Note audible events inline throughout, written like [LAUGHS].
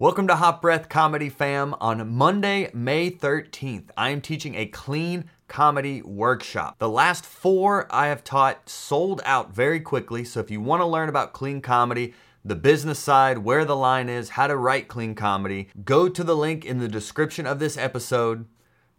Welcome to Hot Breath Comedy Fam. On Monday, May 13th, I am teaching a clean comedy workshop. The last four I have taught sold out very quickly, so if you want to learn about clean comedy, the business side, where the line is, how to write clean comedy, go to the link in the description of this episode,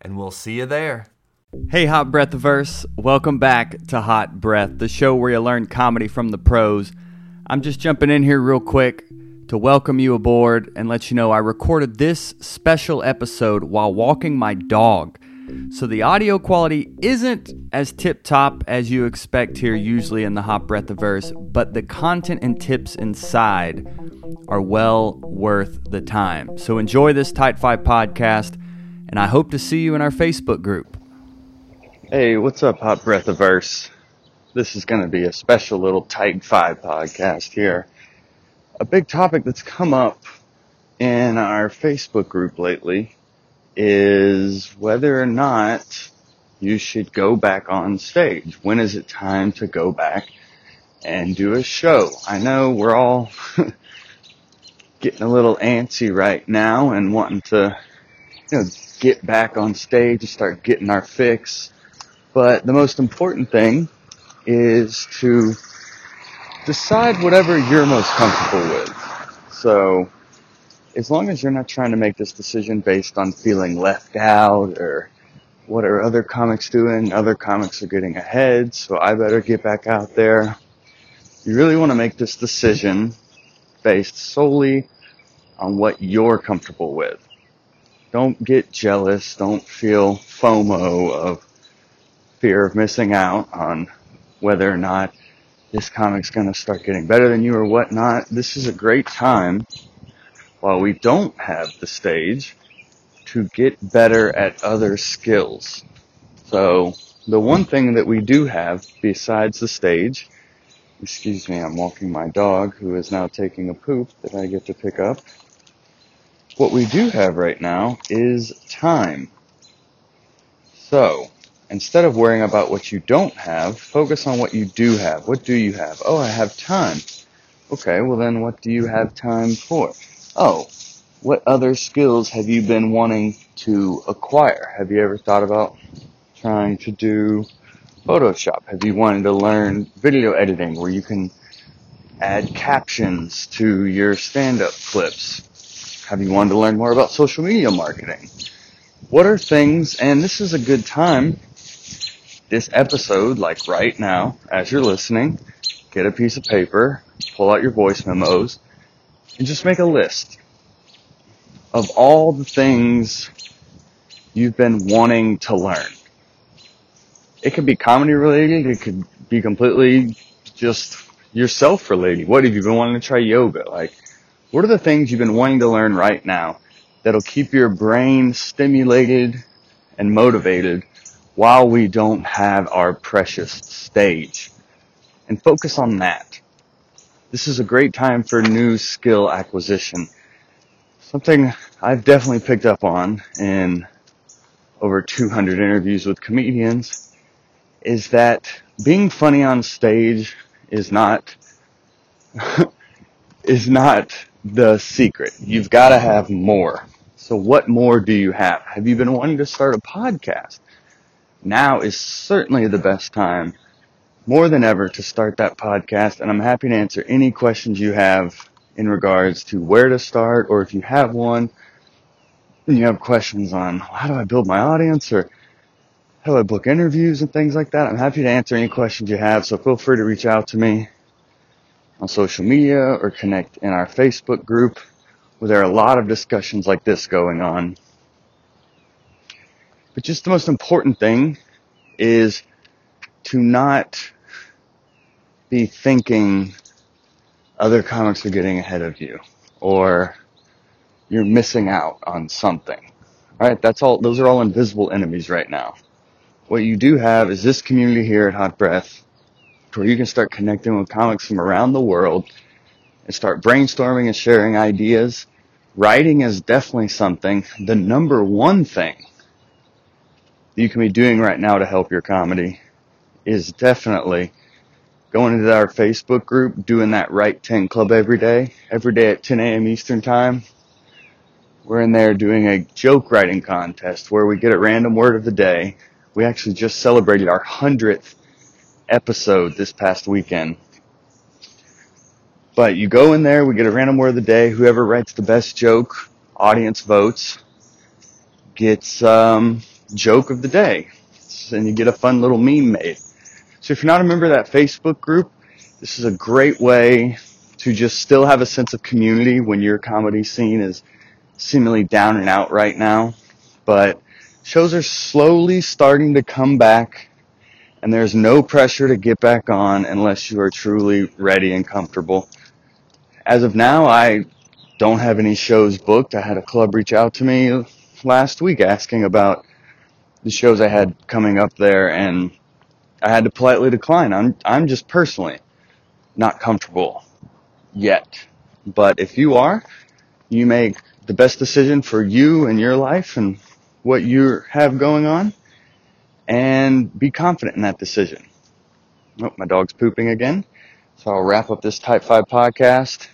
and we'll see you there. Hey, Hot Breath Verse. Welcome back to Hot Breath, the show where you learn comedy from the pros. I'm just jumping in here real quick to welcome you aboard and let you know I recorded this special episode while walking my dog. So the audio quality isn't as tip top as you expect here, usually in the Hot Breath of Verse, but the content and tips inside are well worth the time. So enjoy this Tight Five podcast, and I hope to see you in our Facebook group. Hey, what's up, Hot Breath of Verse? This is going to be a special little Tight Five podcast here a big topic that's come up in our Facebook group lately is whether or not you should go back on stage. When is it time to go back and do a show? I know we're all [LAUGHS] getting a little antsy right now and wanting to, you know, get back on stage and start getting our fix. But the most important thing is to decide whatever you're most comfortable with. So, as long as you're not trying to make this decision based on feeling left out or what are other comics doing, other comics are getting ahead, so I better get back out there. You really want to make this decision based solely on what you're comfortable with. Don't get jealous, don't feel FOMO of fear of missing out on whether or not this comic's going to start getting better than you or whatnot. This is a great time while we don't have the stage to get better at other skills. So the one thing that we do have besides the stage, excuse me, I'm walking my dog who is now taking a poop that I get to pick up. What we do have right now is time. So, Instead of worrying about what you don't have, focus on what you do have. What do you have? Oh, I have time. Okay, well then what do you have time for? Oh, what other skills have you been wanting to acquire? Have you ever thought about trying to do Photoshop? Have you wanted to learn video editing where you can add captions to your stand-up clips? Have you wanted to learn more about social media marketing? What are things, and this is a good time this episode, like right now, as you're listening, get a piece of paper, pull out your voice memos, and just make a list of all the things you've been wanting to learn. It could be comedy related, it could be completely just yourself related. What have you been wanting to try yoga? Like, what are the things you've been wanting to learn right now that'll keep your brain stimulated and motivated while we don't have our precious stage and focus on that. This is a great time for new skill acquisition. Something I've definitely picked up on in over 200 interviews with comedians is that being funny on stage is not [LAUGHS] is not the secret. You've got to have more. So what more do you have? Have you been wanting to start a podcast? Now is certainly the best time, more than ever, to start that podcast. And I'm happy to answer any questions you have in regards to where to start, or if you have one, and you have questions on how do I build my audience, or how do I book interviews and things like that. I'm happy to answer any questions you have. So feel free to reach out to me on social media or connect in our Facebook group where there are a lot of discussions like this going on. But just the most important thing is to not be thinking other comics are getting ahead of you or you're missing out on something. Alright, that's all, those are all invisible enemies right now. What you do have is this community here at Hot Breath where you can start connecting with comics from around the world and start brainstorming and sharing ideas. Writing is definitely something. The number one thing you can be doing right now to help your comedy is definitely going into our Facebook group, doing that Write 10 Club every day, every day at 10 a.m. Eastern Time. We're in there doing a joke writing contest where we get a random word of the day. We actually just celebrated our hundredth episode this past weekend. But you go in there, we get a random word of the day. Whoever writes the best joke, audience votes, gets um, joke of the day, and you get a fun little meme made. So if you're not a member of that Facebook group, this is a great way to just still have a sense of community when your comedy scene is seemingly down and out right now. But shows are slowly starting to come back and there's no pressure to get back on unless you are truly ready and comfortable. As of now, I don't have any shows booked. I had a club reach out to me last week asking about the shows I had coming up there and I had to politely decline. I'm I'm just personally not comfortable yet. But if you are, you make the best decision for you and your life and what you have going on and be confident in that decision. Oh, my dog's pooping again. So I'll wrap up this Tight 5 podcast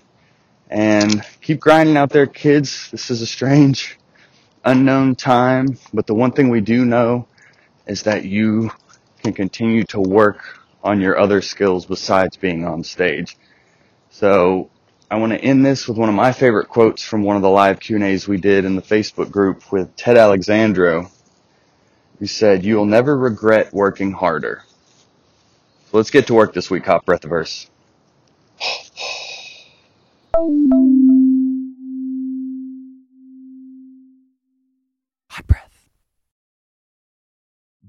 and keep grinding out there, kids. This is a strange, unknown time, but the one thing we do know is that you can continue to work on your other skills besides being on stage. So I want to end this with one of my favorite quotes from one of the live Q&As we did in the Facebook group with Ted Alexandro. He said, you will never regret working harder. So let's get to work this week, Hot Breath of Verse. [LAUGHS] Hot breath.